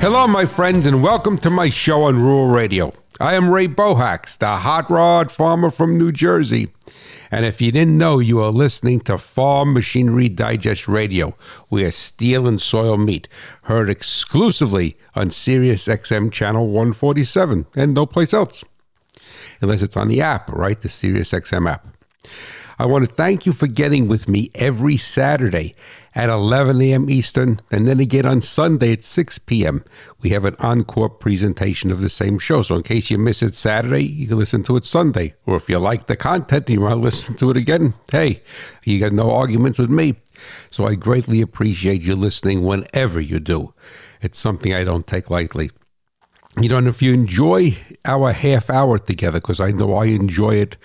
Hello, my friends, and welcome to my show on Rural Radio. I am Ray Bohacz, the hot rod farmer from New Jersey. And if you didn't know, you are listening to Farm Machinery Digest Radio, where steel and soil meet, heard exclusively on Sirius XM Channel 147 and no place else. Unless it's on the app, right? The Sirius XM app. I want to thank you for getting with me every Saturday at 11 a.m. Eastern, and then again on Sunday at 6 p.m. We have an encore presentation of the same show. So, in case you miss it Saturday, you can listen to it Sunday. Or if you like the content and you want to listen to it again, hey, you got no arguments with me. So, I greatly appreciate you listening whenever you do. It's something I don't take lightly. You know, and if you enjoy our half hour together, because I know I enjoy it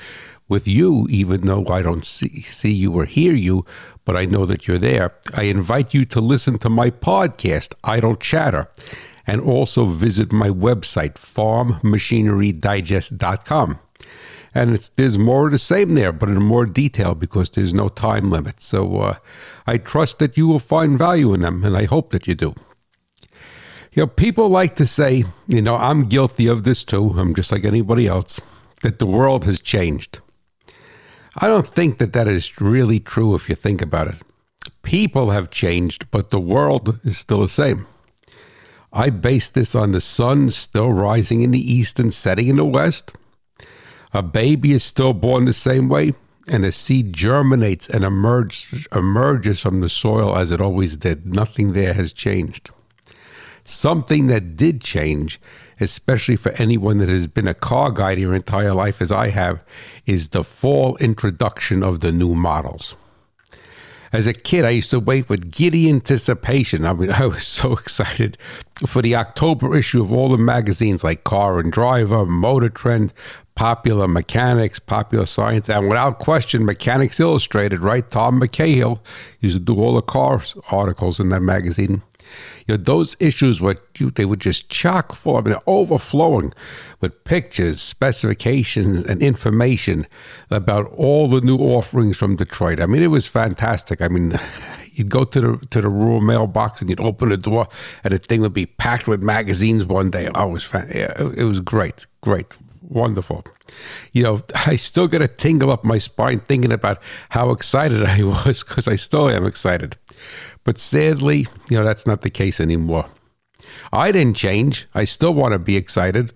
with you, even though I don't see, see you or hear you, but I know that you're there. I invite you to listen to my podcast, Idle Chatter, and also visit my website, farmmachinerydigest.com. And there's more of the same there, but in more detail because there's no time limit. So uh, I trust that you will find value in them, and I hope that you do. You know, people like to say, you know, I'm guilty of this too. I'm just like anybody else, that the world has changed. I don't think that that is really true if you think about it. People have changed, but the world is still the same. I base this on the sun still rising in the east and setting in the west. A baby is still born the same way, and a seed germinates and emerges, emerges from the soil as it always did. Nothing there has changed. Something that did change, especially for anyone that has been a car guy your entire life as I have, is the fall introduction of the new models. As a kid, I used to wait with giddy anticipation. I mean, I was so excited for the October issue of all the magazines like Car and Driver, Motor Trend, Popular Mechanics, Popular Science, and without question, Mechanics Illustrated, right? Tom McCahill used to do all the car articles in that magazine. You know, those issues were they were just chock full. I mean, overflowing with pictures, specifications, and information about all the new offerings from Detroit. I mean, it was fantastic. I mean. You'd go to the to the rural mailbox and you'd open the door, and the thing would be packed with magazines one day. I was fan- it was great, great, wonderful. You know, I still get a tingle up my spine thinking about how excited I was because I still am excited. But sadly, you know, that's not the case anymore. I didn't change. I still want to be excited.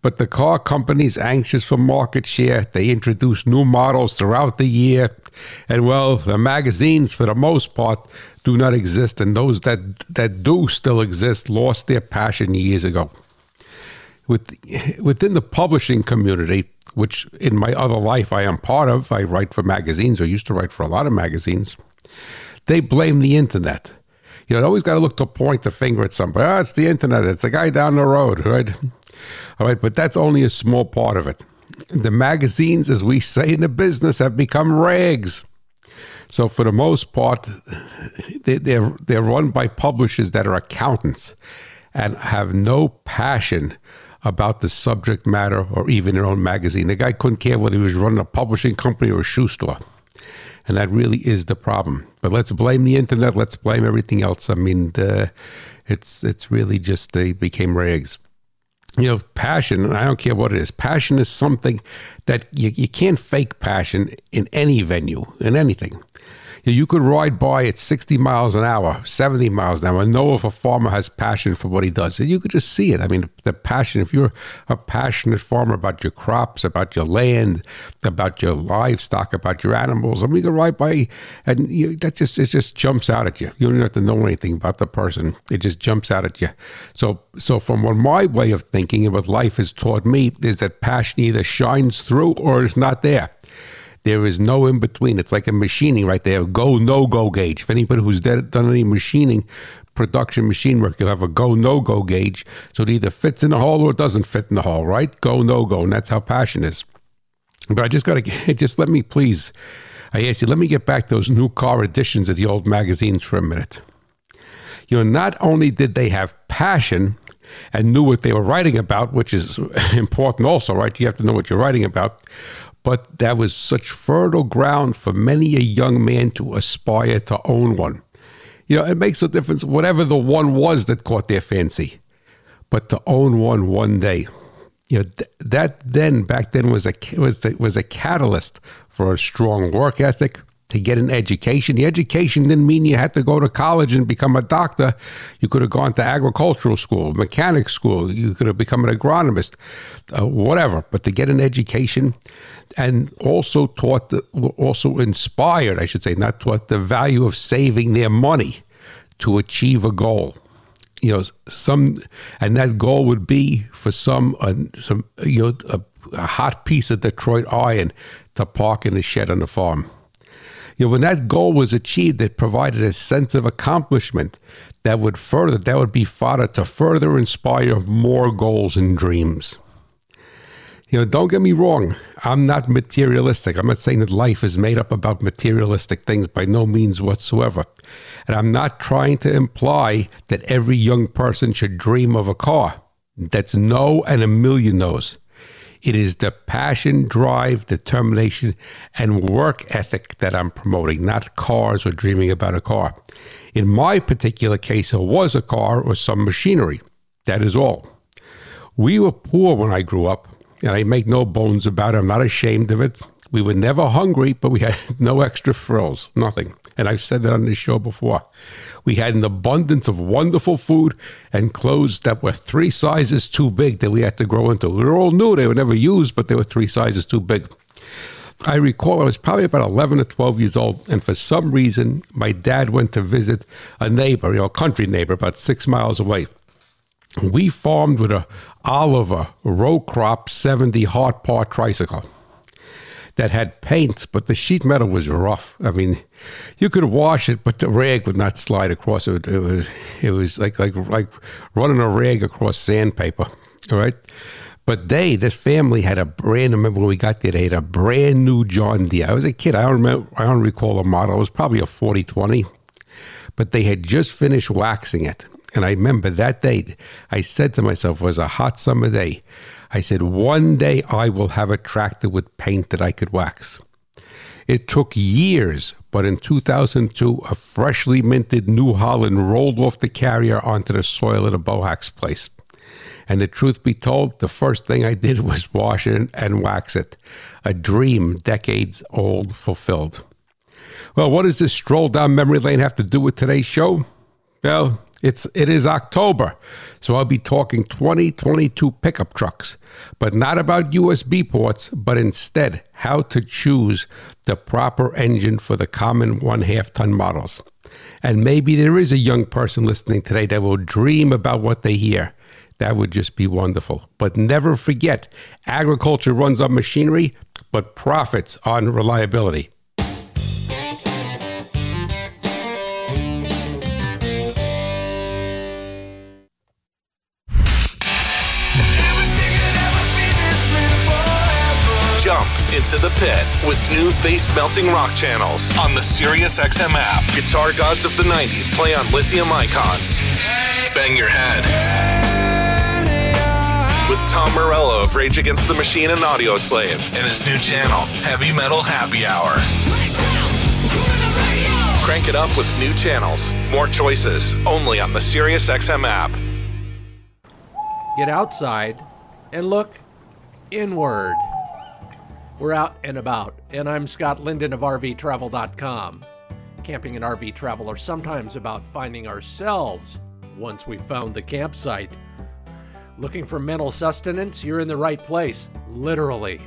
But the car companies anxious for market share. They introduce new models throughout the year. And well, the magazines, for the most part, do not exist. And those that, that do still exist lost their passion years ago. With, within the publishing community, which in my other life I am part of, I write for magazines or used to write for a lot of magazines they blame the internet. You know, always got to look to point the finger at somebody. Oh, it's the internet. It's the guy down the road, right? All right, but that's only a small part of it. The magazines, as we say in the business, have become rags. So for the most part, they're they're run by publishers that are accountants and have no passion about the subject matter or even their own magazine. The guy couldn't care whether he was running a publishing company or a shoe store. And that really is the problem. But let's blame the internet. Let's blame everything else. I mean, it's it's really just they became rags. You know, passion, and I don't care what it is. Passion is something that you, you can't fake passion in any venue, in anything you could ride by at 60 miles an hour, 70 miles an hour, and know if a farmer has passion for what he does. You could just see it. I mean, the passion, if you're a passionate farmer about your crops, about your land, about your livestock, about your animals, I mean, you could ride by and you, that just, it just jumps out at you. You don't have to know anything about the person. It just jumps out at you. So, so from what my way of thinking and what life has taught me is that passion either shines through or is not there. There is no in between. It's like a machining right there. Go no go gauge. If anybody who's done any machining, production machine work, you'll have a go no go gauge. So it either fits in the hole or it doesn't fit in the hole, right? Go no go, and that's how passion is. But I just gotta just let me please. I ask you, let me get back to those new car editions of the old magazines for a minute. You know, not only did they have passion and knew what they were writing about, which is important also, right? You have to know what you're writing about but that was such fertile ground for many a young man to aspire to own one. You know, it makes a difference, whatever the one was that caught their fancy. But to own one one day, you know, th- that then back then was a was the, was a catalyst for a strong work ethic, to get an education. The education didn't mean you had to go to college and become a doctor. You could have gone to agricultural school, mechanic school. You could have become an agronomist, uh, whatever. But to get an education, and also taught, the, also inspired, I should say, not taught the value of saving their money to achieve a goal. You know, some, and that goal would be for some, uh, some, you know, a, a hot piece of Detroit iron to park in the shed on the farm. You know, when that goal was achieved, it provided a sense of accomplishment that would further, that would be fodder to further inspire more goals and dreams. You know, don't get me wrong. I'm not materialistic. I'm not saying that life is made up about materialistic things by no means whatsoever. And I'm not trying to imply that every young person should dream of a car. That's no and a million no's. It is the passion, drive, determination, and work ethic that I'm promoting, not cars or dreaming about a car. In my particular case, it was a car or some machinery. That is all. We were poor when I grew up, and I make no bones about it. I'm not ashamed of it. We were never hungry, but we had no extra frills, nothing. And I've said that on this show before. We had an abundance of wonderful food and clothes that were three sizes too big that we had to grow into. We were all new, they were never used, but they were three sizes too big. I recall I was probably about 11 or 12 years old, and for some reason, my dad went to visit a neighbor, you know, a country neighbor about six miles away. We farmed with a Oliver row crop 70 Hart-Parr tricycle that had paint, but the sheet metal was rough. I mean, you could wash it, but the rag would not slide across it. It was it was like like like running a rag across sandpaper. All right. But they, this family had a brand. Remember when we got there, they had a brand new John Deere. I was a kid. I don't remember. I don't recall the model. It was probably a forty twenty, but they had just finished waxing it. And I remember that day, I said to myself, it was a hot summer day. I said, one day I will have a tractor with paint that I could wax. It took years, but in 2002, a freshly minted New Holland rolled off the carrier onto the soil at a Bohacz place. And the truth be told, the first thing I did was wash it and wax it. A dream decades old fulfilled. Well, what does this stroll down memory lane have to do with today's show? Well, it's it is October, so I'll be talking 2022 pickup trucks, but not about USB ports, but instead how to choose the proper engine for the common one half ton models. And maybe there is a young person listening today that will dream about what they hear. That would just be wonderful. But never forget, agriculture runs on machinery, but profits on reliability. Jump into the pit with new face melting rock channels on the SiriusXM app. Guitar gods of the 90s play on lithium icons. Bang your head. With Tom Morello of Rage Against the Machine and Audioslave and his new channel, Heavy Metal Happy Hour. Crank it up with new channels, more choices, only on the SiriusXM app. Get outside and look inward. We're out and about, and I'm Scott Linden of RVTravel.com. Camping and RV travel are sometimes about finding ourselves once we've found the campsite. Looking for mental sustenance? You're in the right place, literally.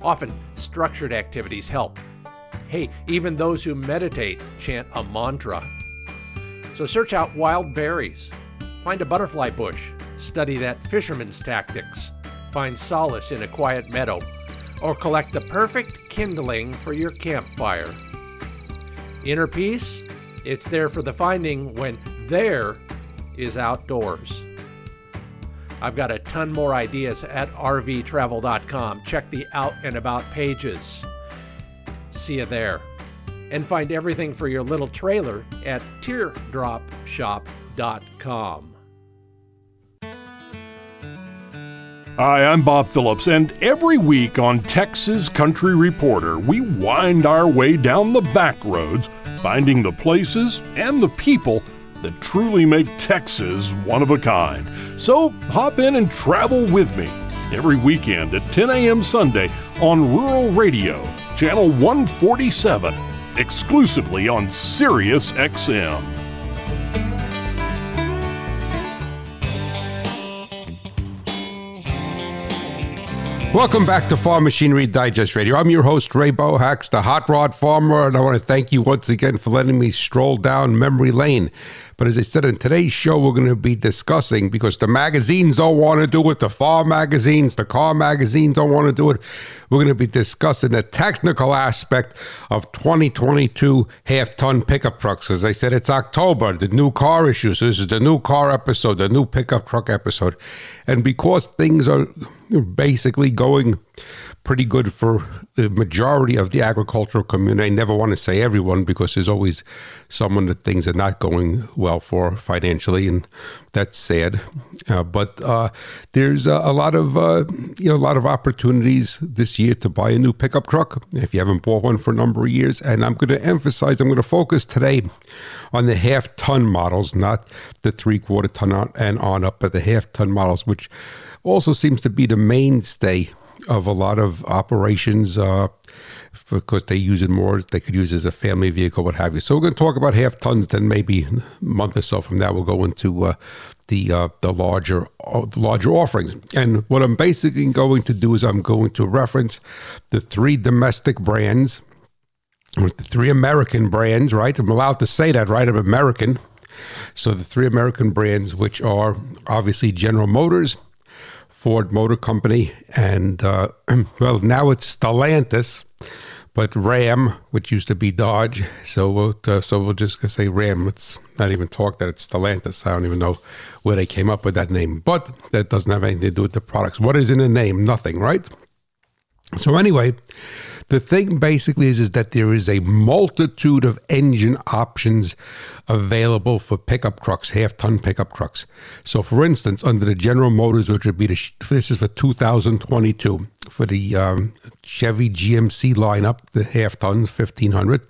Often, structured activities help. Hey, even those who meditate chant a mantra. So search out wild berries, find a butterfly bush, study that fisherman's tactics, find solace in a quiet meadow or collect the perfect kindling for your campfire. Inner peace? It's there for the finding when there is outdoors. I've got a ton more ideas at rvtravel.com. Check the out and about pages. See you there. And find everything for your little trailer at teardropshop.com. Hi, I'm Bob Phillips, and every week on Texas Country Reporter, we wind our way down the back roads, finding the places and the people that truly make Texas one of a kind. So hop in and travel with me every weekend at 10 a.m. Sunday on Rural Radio, Channel 147, exclusively on Sirius XM. Welcome back to Farm Machinery Digest Radio. I'm your host, Ray Bohacz, the hot rod farmer, and I want to thank you once again for letting me stroll down memory lane. But as I said in today's show, we're going to be discussing because the magazines don't want to do it, the farm magazines, the car magazines don't want to do it. We're going to be discussing the technical aspect of 2022 half ton pickup trucks. As I said, it's October, the new car issues. This is the new car episode, the new pickup truck episode. And because things are basically going pretty good for the majority of the agricultural community. I never want to say everyone because there's always someone that things are not going well for financially, and that's sad. Uh, but uh, there's a, a, lot of uh, you know a lot of opportunities this year to buy a new pickup truck if you haven't bought one for a number of years. And I'm going to emphasize, I'm going to focus today on the half ton models, not the three quarter ton on, and on up, but the half ton models, which also seems to be the mainstay of a lot of operations uh, because they use it more. They could use it as a family vehicle, what have you. So we're going to talk about half tons. Then maybe a month or so from now, we'll go into uh, the uh, the larger uh, larger offerings. And what I'm basically going to do is I'm going to reference the three domestic brands, the three American brands. Right? I'm allowed to say that, right? I'm American. So the three American brands, which are obviously General Motors. Ford Motor Company, and uh, well, now it's Stellantis, but Ram, which used to be Dodge. So we'll uh, so we'll just say Ram. Let's not even talk that it's Stellantis. I don't even know where they came up with that name, but that doesn't have anything to do with the products. What is in the name? Nothing, right? So anyway, the thing basically is, is that there is a multitude of engine options available for pickup trucks, half ton pickup trucks. So, for instance, under the General Motors, which would be the, this is for 2022, for the um, Chevy GMC lineup, the half tons, 1500,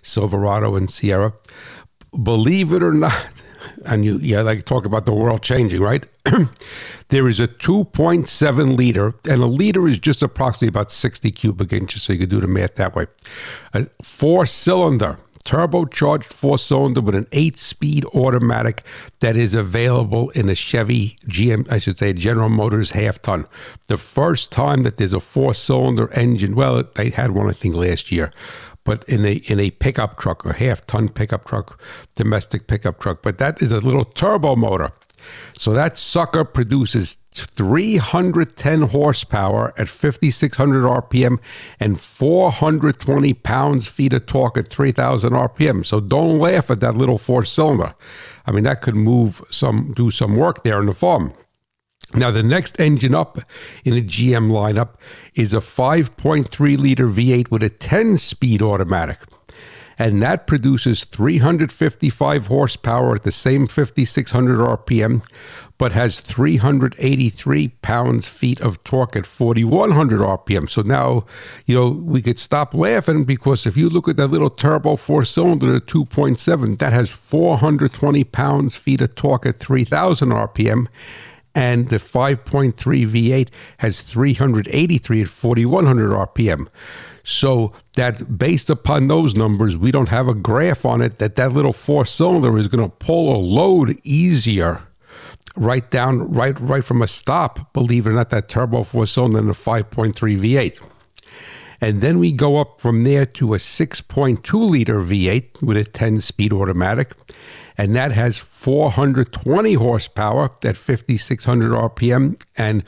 Silverado and Sierra. Believe it or not, and you yeah like talk about the world changing right? There is a 2.7 liter and a liter is just approximately about 60 cubic inches so you can do the math that way. A four cylinder turbocharged four cylinder with an eight speed automatic that is available in a Chevy GM, I should say General Motors half ton. The first time that there's a four cylinder engine, well, they had one, I think, last year but in a in a pickup truck, a half ton pickup truck, domestic pickup truck. But that is a little turbo motor. So that sucker produces 310 horsepower at 5,600 RPM and 420 pounds feet of torque at 3,000 RPM. So don't laugh at that little four cylinder. I mean, that could move some, do some work there in the farm. Now, the next engine up in a GM lineup is a 5.3 liter V8 with a 10 speed automatic. And that produces 355 horsepower at the same 5,600 RPM, but has 383 pounds feet of torque at 4,100 RPM. So now, you know, we could stop laughing because if you look at that little turbo four cylinder 2.7, that has 420 pounds feet of torque at 3,000 RPM and the 5.3 V8 has 383 at 4100 RPM. So that based upon those numbers, we don't have a graph on it that that little four cylinder is going to pull a load easier right down right right from a stop. Believe it or not, that turbo four cylinder and the 5.3 V8. And then we go up from there to a 6.2 liter V8 with a 10 speed automatic. And that has 420 horsepower at 5,600 RPM and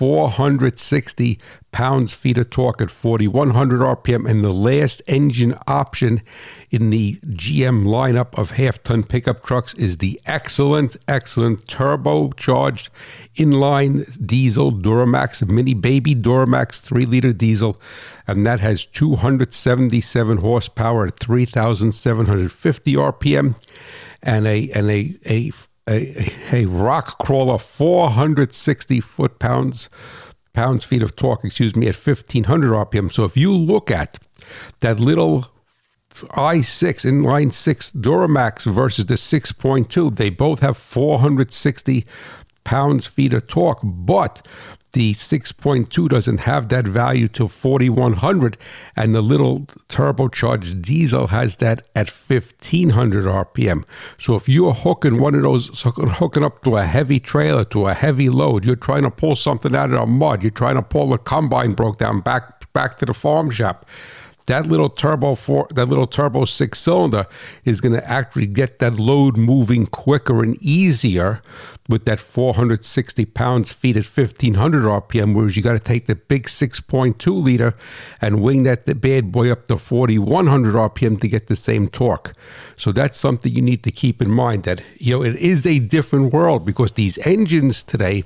460 pounds feet of torque at 4,100 RPM. And the last engine option in the GM lineup of half ton pickup trucks is the excellent, excellent turbocharged inline diesel Duramax, mini baby Duramax 3 liter diesel. And that has 277 horsepower at 3,750 RPM and a and a a a, a rock crawler, 460 foot pounds pounds feet of torque, excuse me, at 1500 RPM. So if you look at that little i6 inline 6 Duramax versus the 6.2, they both have 460 pounds feet of torque, but the 6.2 doesn't have that value till 4100 and the little turbocharged diesel has that at 1500 rpm so if you're hooking one of those hooking up to a heavy trailer to a heavy load you're trying to pull something out of the mud you're trying to pull a combine broke down back back to the farm shop that little turbo four, that little turbo six cylinder is going to actually get that load moving quicker and easier with that 460 pounds feet at 1500 RPM, whereas you got to take the big 6.2 liter and wing that bad boy up to 4100 RPM to get the same torque. So that's something you need to keep in mind that, you know, it is a different world because these engines today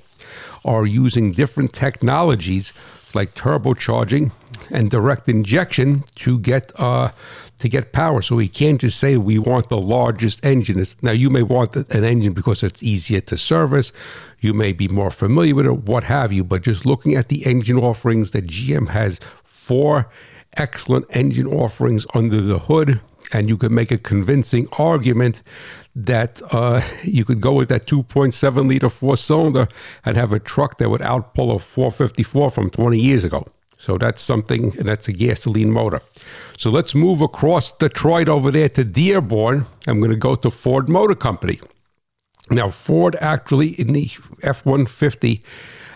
are using different technologies like turbocharging and direct injection to get uh, to get power. So we can't just say we want the largest engine. Now you may want an engine because it's easier to service. You may be more familiar with it, what have you. But just looking at the engine offerings that GM has, four excellent engine offerings under the hood, and you could make a convincing argument that uh, you could go with that 2.7 liter four cylinder and have a truck that would outpull a 454 from 20 years ago. So that's something, and that's a gasoline motor. So let's move across Detroit over there to Dearborn. I'm going to go to Ford Motor Company. Now, Ford actually in the F 150,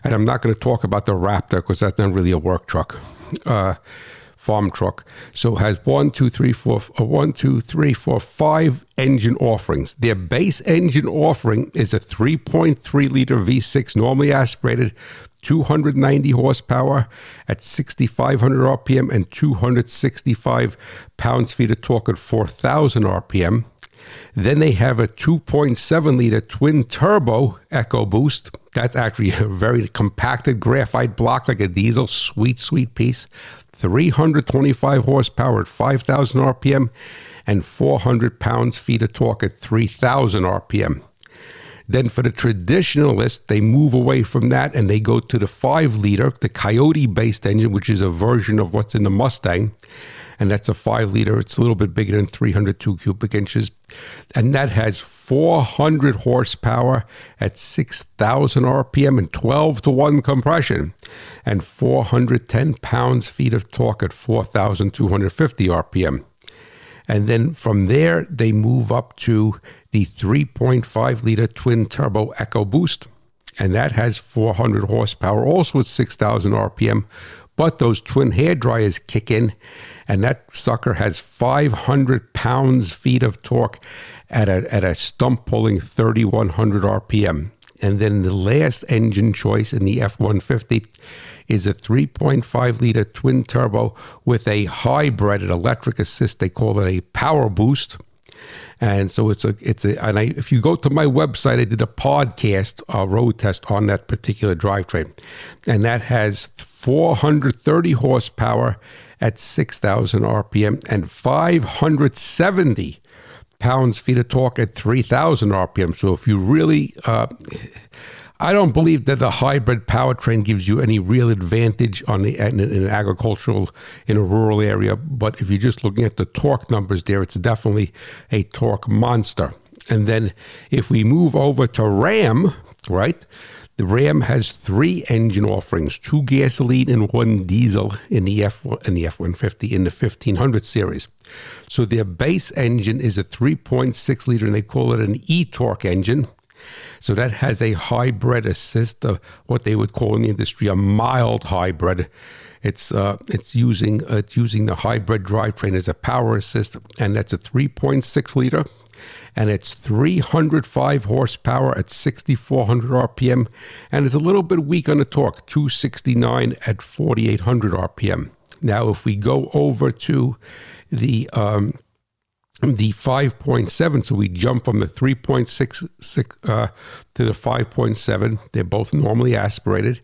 and I'm not going to talk about the Raptor because that's not really a work truck. Uh, farm truck. So it has one, two, three, four, uh, one, two, three, four, five engine offerings. Their base engine offering is a 3.3 liter V6, normally aspirated, 290 horsepower at 6,500 RPM and 265 pounds feet of torque at 4,000 RPM. Then they have a 2.7 liter twin turbo EcoBoost. That's actually a very compacted graphite block like a diesel. Sweet, sweet piece. 325 horsepower at 5,000 RPM and 400 pounds feet of torque at 3,000 RPM. Then for the traditionalists, they move away from that and they go to the 5 liter, the Coyote based engine, which is a version of what's in the Mustang. And that's a 5 liter. It's a little bit bigger than 302 cubic inches. And that has 400 horsepower at 6,000 RPM and 12 to 1 compression, and 410 pounds feet of torque at 4,250 RPM. And then from there, they move up to the 3.5 liter twin turbo EcoBoost, and that has 400 horsepower, also at 6,000 RPM. But those twin hair dryers kick in, and that sucker has 500 pounds feet of torque at a, at a stump pulling 3,100 RPM. And then the last engine choice in the F 150 is a 3.5 liter twin turbo with a hybrid electric assist. They call it a PowerBoost. And so it's a it's a and I if you go to my website, I did a podcast a road test on that particular drivetrain, and that has 430 horsepower at 6,000 RPM and 570 pounds feet of torque at 3,000 RPM. So if you really, uh, I don't believe that the hybrid powertrain gives you any real advantage on the in, in an agricultural in a rural area. But if you're just looking at the torque numbers there, it's definitely a torque monster. And then if we move over to Ram, right? The Ram has three engine offerings: two gasoline and one diesel in the F in the F one fifty in the fifteen hundred series. So their base engine is a three point six liter, and they call it an e torque engine. So that has a hybrid assist, of what they would call in the industry a mild hybrid. It's uh, it's using uh, using the hybrid drivetrain as a power assist, and that's a 3.6 liter and it's 305 horsepower at 6,400 RPM, and it's a little bit weak on the torque, 269 at 4,800 RPM. Now, if we go over to the um, the 5.7, so we jump from the 3.66 uh, to the 5.7. They're both normally aspirated,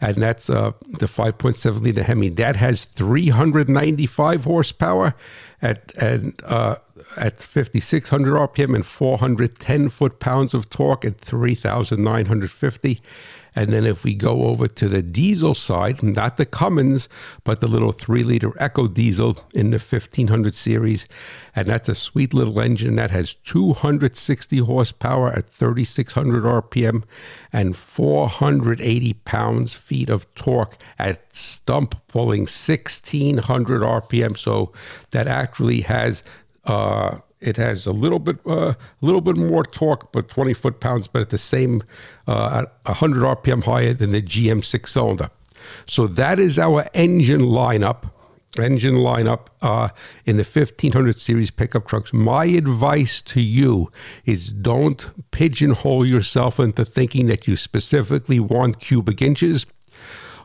and that's uh, the 5.7 liter Hemi. That has 395 horsepower at and uh, at 5,600 RPM and 410 foot pounds of torque at 3,950. And then if we go over to the diesel side, not the Cummins, but the little three liter EcoDiesel in the 1500 series. And that's a sweet little engine that has 260 horsepower at 3600 RPM and 480 pounds feet of torque at stump pulling 1600 RPM. So that actually has uh, it has a little bit uh, a little bit more torque, but 20 foot pounds, but at the same uh, 100 RPM higher than the GM six cylinder. So that is our engine lineup. Engine lineup uh, in the 1500 series pickup trucks. My advice to you is don't pigeonhole yourself into thinking that you specifically want cubic inches.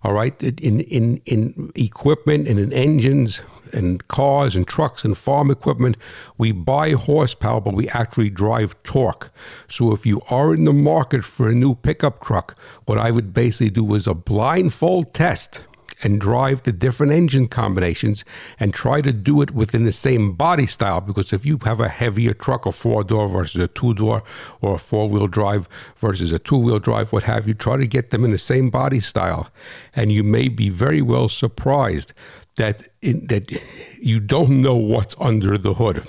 All right, in in in equipment and in engines, and cars and trucks and farm equipment. We buy horsepower, but we actually drive torque. So if you are in the market for a new pickup truck, what I would basically do is a blindfold test and drive the different engine combinations and try to do it within the same body style. Because if you have a heavier truck, a four door versus a two door, or a four wheel drive versus a two wheel drive, what have you, try to get them in the same body style. And you may be very well surprised that that you don't know what's under the hood.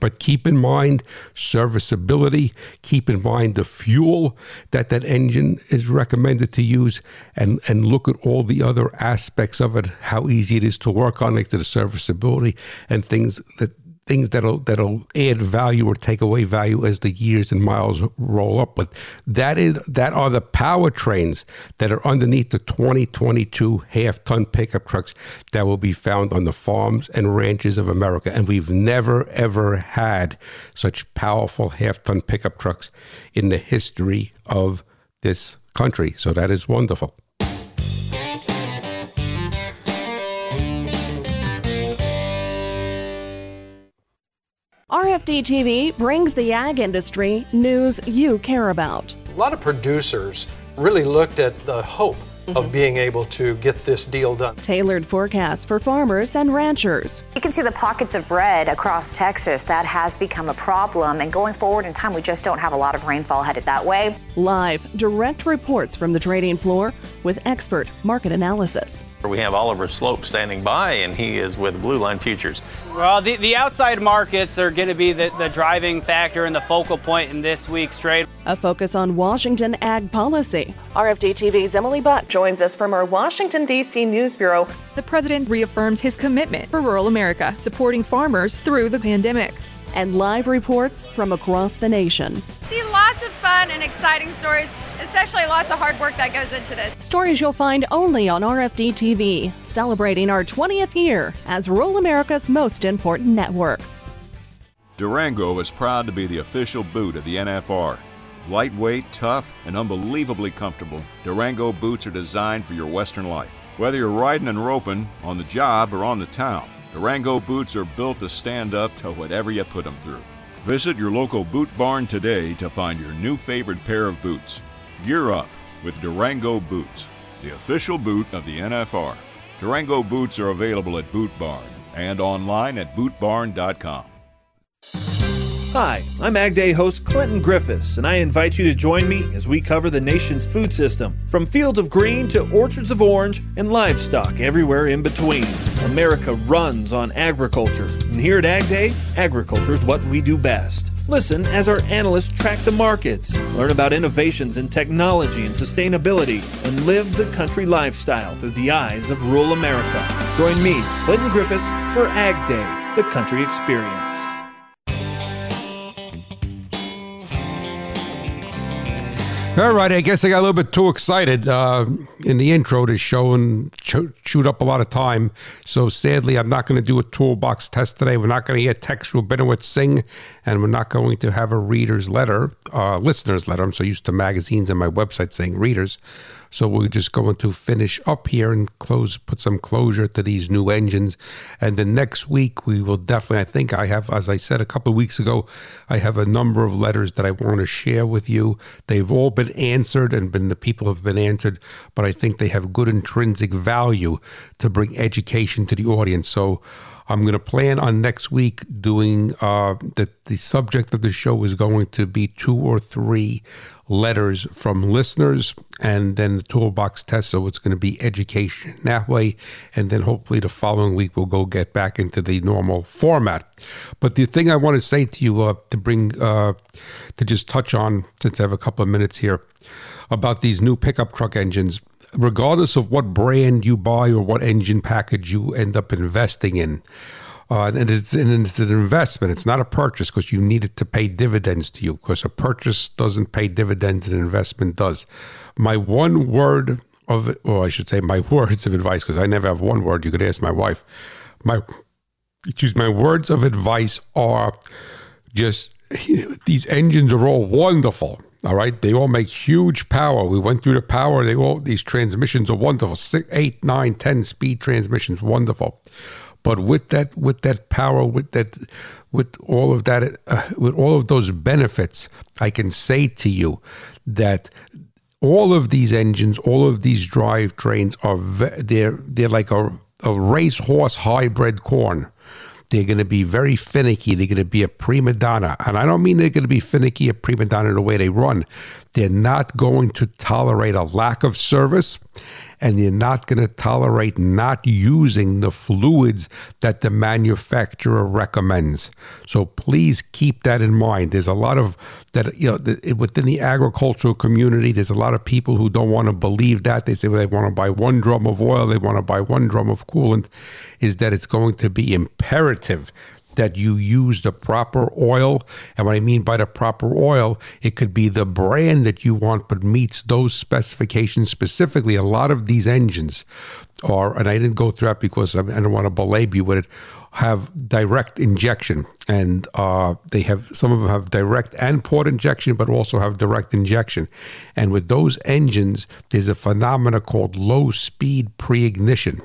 But keep in mind serviceability, keep in mind the fuel that that engine is recommended to use, and, and look at all the other aspects of it, how easy it is to work on, like the serviceability and things that things that'll that'll add value or take away value as the years and miles roll up. But that is that are the powertrains that are underneath the 2022 half ton pickup trucks that will be found on the farms and ranches of America. And we've never ever had such powerful half ton pickup trucks in the history of this country. So that is wonderful. RFD TV brings the ag industry news you care about. A lot of producers really looked at the hope mm-hmm. of being able to get this deal done. Tailored forecasts for farmers and ranchers. You can see the pockets of red across Texas. That has become a problem. And going forward in time, we just don't have a lot of rainfall headed that way. Live, direct reports from the trading floor with expert market analysis. We have Oliver Sloup standing by, and he is with Blue Line Futures. Well, the, the outside markets are going to be the, the driving factor and the focal point in this week's trade. A focus on Washington ag policy. RFD TV's Emily Butt joins us from our Washington, D.C. News Bureau. The president reaffirms his commitment for rural America, supporting farmers through the pandemic. And live reports from across the nation. See lots of fun and exciting stories especially lots of hard work that goes into this. Stories you'll find only on RFD TV, celebrating our 20th year as rural America's most important network. Durango is proud to be the official boot of the NFR. Lightweight, tough, and unbelievably comfortable, Durango boots are designed for your Western life. Whether you're riding and roping, on the job, or on the town, Durango boots are built to stand up to whatever you put them through. Visit your local boot barn today to find your new favorite pair of boots. Gear up with Durango Boots, the official boot of the NFR. Durango boots are available at Boot Barn and online at bootbarn.com. Hi, I'm Ag Day host Clinton Griffiths, and I invite you to join me as we cover the nation's food system from fields of green to orchards of orange and livestock everywhere in between. America runs on agriculture, and here at Ag Day, agriculture is what we do best. Listen as our analysts track the markets, learn about innovations in technology and sustainability, and live the country lifestyle through the eyes of rural America. Join me, Clinton Griffiths, for Ag Day, the country experience. All right, I guess I got a little bit too excited uh, in the intro to show and shoot up a lot of time. So sadly, I'm not going to do a toolbox test today. We're not going to get text Rabinowitz sing, and we're not going to have a reader's letter, uh, listener's letter. I'm so used to magazines and my website saying readers. So we're just going to finish up here and close, put some closure to these new engines. And the next week, we will definitely, I think I have, as I said a couple of weeks ago, I have a number of letters that I want to share with you. They've all been answered and been the people have been answered, but I think they have good intrinsic value to bring education to the audience. So I'm going to plan on next week doing uh, the the subject of the show is going to be two or three letters from listeners and then the toolbox test. So it's going to be education that way. And then hopefully the following week we'll go get back into the normal format. But the thing I want to say to you uh, to bring, uh, to just touch on, since I have a couple of minutes here, about these new pickup truck engines, regardless of what brand you buy or what engine package you end up investing in, uh, and it's and it's an investment. It's not a purchase because you need it to pay dividends to you. Because a purchase doesn't pay dividends, an investment does. My one word of, or I should say, my words of advice, because I never have one word. You could ask my wife. My, excuse my words of advice are just these engines are all wonderful. All right, they all make huge power. We went through the power. They all these transmissions are wonderful. Six, eight, nine, ten speed transmissions, wonderful. But with that, with that power, with that, with all of that, uh, with all of those benefits, I can say to you that all of these engines, all of these drivetrains are ve- they're they're like a, a racehorse hybrid corn. They're going to be very finicky. They're going to be a prima donna. And I don't mean they're going to be finicky, a prima donna in the way they run. They're not going to tolerate a lack of service and you're not going to tolerate not using the fluids that the manufacturer recommends. So please keep that in mind. There's a lot of that, you know, the, within the agricultural community, there's a lot of people who don't want to believe that. They say well, they want to buy one drum of oil, they want to buy one drum of coolant, is that it's going to be imperative that you use the proper oil. And what I mean by the proper oil, it could be the brand that you want, but meets those specifications specifically. A lot of these engines are, and I didn't go through that because I don't want to belabor you with it, have direct injection. And uh, they have, some of them have direct and port injection, but also have direct injection. And with those engines, there's a phenomena called low speed pre ignition.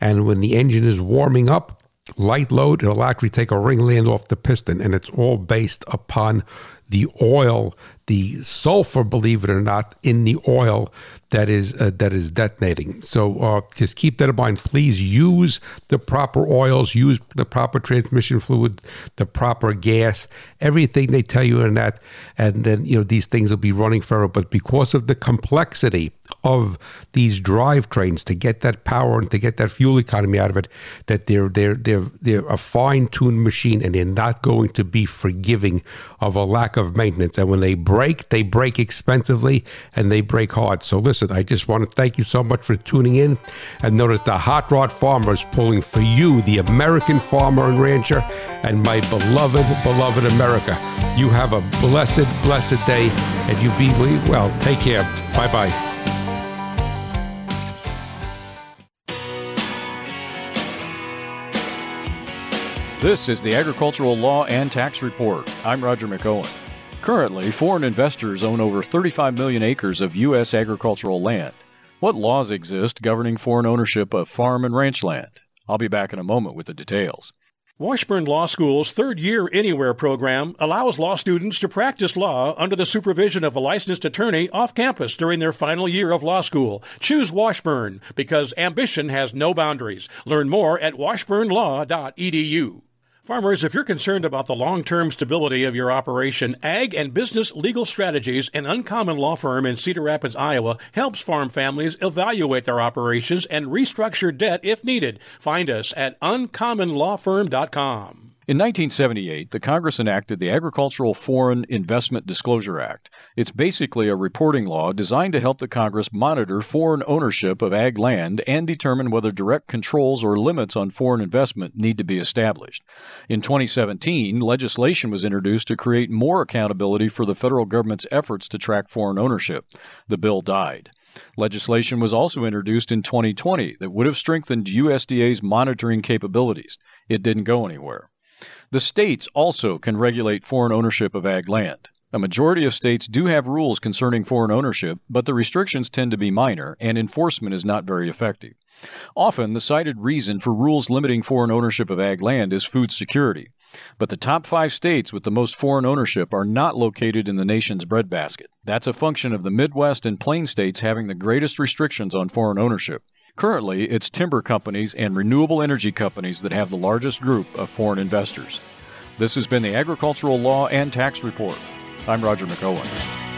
And when the engine is warming up, light load, it'll actually take a ringland off the piston, and it's all based upon the oil, the sulfur, believe it or not, in the oil that is uh, that is detonating. So uh, just keep that in mind. Please use the proper oils, use the proper transmission fluid, the proper gas, everything they tell you in that, and then you know these things will be running forever. But because of the complexity of these drivetrains to get that power and to get that fuel economy out of it, that they're they're they're they're a fine-tuned machine and they're not going to be forgiving of a lack of maintenance. And when they break, they break expensively and they break hard. So listen, I just want to thank you so much for tuning in and know that the Hot Rod Farmer is pulling for you, the American farmer and rancher, and my beloved, beloved America. You have a blessed, blessed day and you be well. Take care. Bye bye. This is the Agricultural Law and Tax Report. I'm Roger McEowen. Currently, foreign investors own over 35 million acres of U.S. agricultural land. What laws exist governing foreign ownership of farm and ranch land? I'll be back in a moment with the details. Washburn Law School's third year Anywhere program allows law students to practice law under the supervision of a licensed attorney off campus during their final year of law school. Choose Washburn because ambition has no boundaries. Learn more at washburnlaw.edu. Farmers, if you're concerned about the long term stability of your operation, Ag and Business Legal Strategies, an uncommon law firm in Cedar Rapids, Iowa, helps farm families evaluate their operations and restructure debt if needed. Find us at uncommonlawfirm.com. In 1978, the Congress enacted the Agricultural Foreign Investment Disclosure Act. It's basically a reporting law designed to help the Congress monitor foreign ownership of ag land and determine whether direct controls or limits on foreign investment need to be established. In 2017, legislation was introduced to create more accountability for the federal government's efforts to track foreign ownership. The bill died. Legislation was also introduced in 2020 that would have strengthened USDA's monitoring capabilities. It didn't go anywhere. The states also can regulate foreign ownership of ag land. A majority of states do have rules concerning foreign ownership, but the restrictions tend to be minor and enforcement is not very effective. Often, the cited reason for rules limiting foreign ownership of ag land is food security. But the top five states with the most foreign ownership are not located in the nation's breadbasket. That's a function of the Midwest and Plain states having the greatest restrictions on foreign ownership. Currently, it's timber companies and renewable energy companies that have the largest group of foreign investors. This has been the Agricultural Law and Tax Report. I'm Roger McEowen.